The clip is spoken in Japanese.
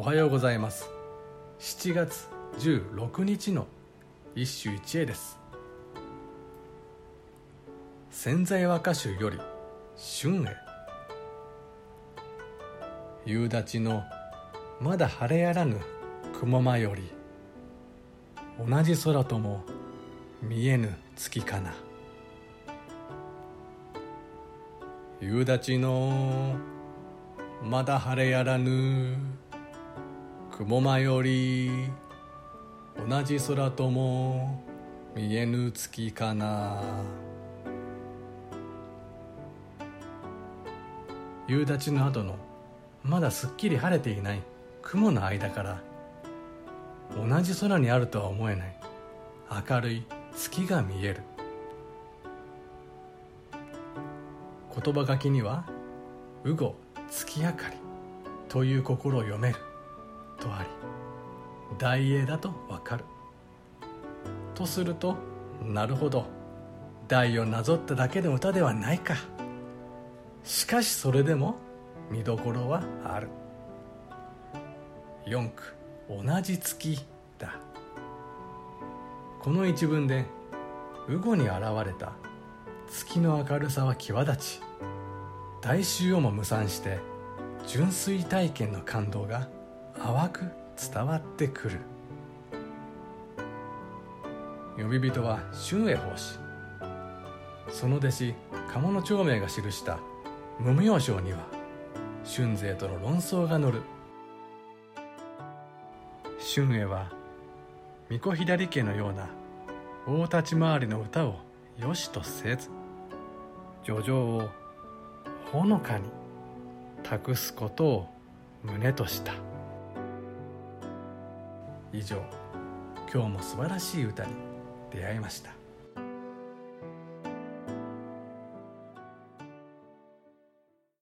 おはようございます。7月16日の一首一会です。潜在和歌集より春へ。夕立のまだ晴れやらぬ雲間より同じ空とも見えぬ月かな。夕立のまだ晴れやらぬ雲間より同じ空とも見えぬ月かな。夕立の後のまだすっきり晴れていない雲の間から同じ空にあるとは思えない。明るい月が見える。言葉書きには「雨後月明かり」という心を読める。とあり大英だとわかる。とするとなるほど。大をなぞっただけの歌ではないか。しかしそれでも見どころはある。四句同じ月だ。この一文で雨後に現れた月の明るさは際立ち大衆をも無賛して純粋体験の感動が淡く伝わってくる。呼び人は春英法師その弟子鴨の長明が記した「無無用章」には春勢との論争が載る。春英は巫女左家のような大立ち回りの歌をよしとせず叙情をほのかに託すことを旨とした。以上。今日も素晴らしい歌に出会いました。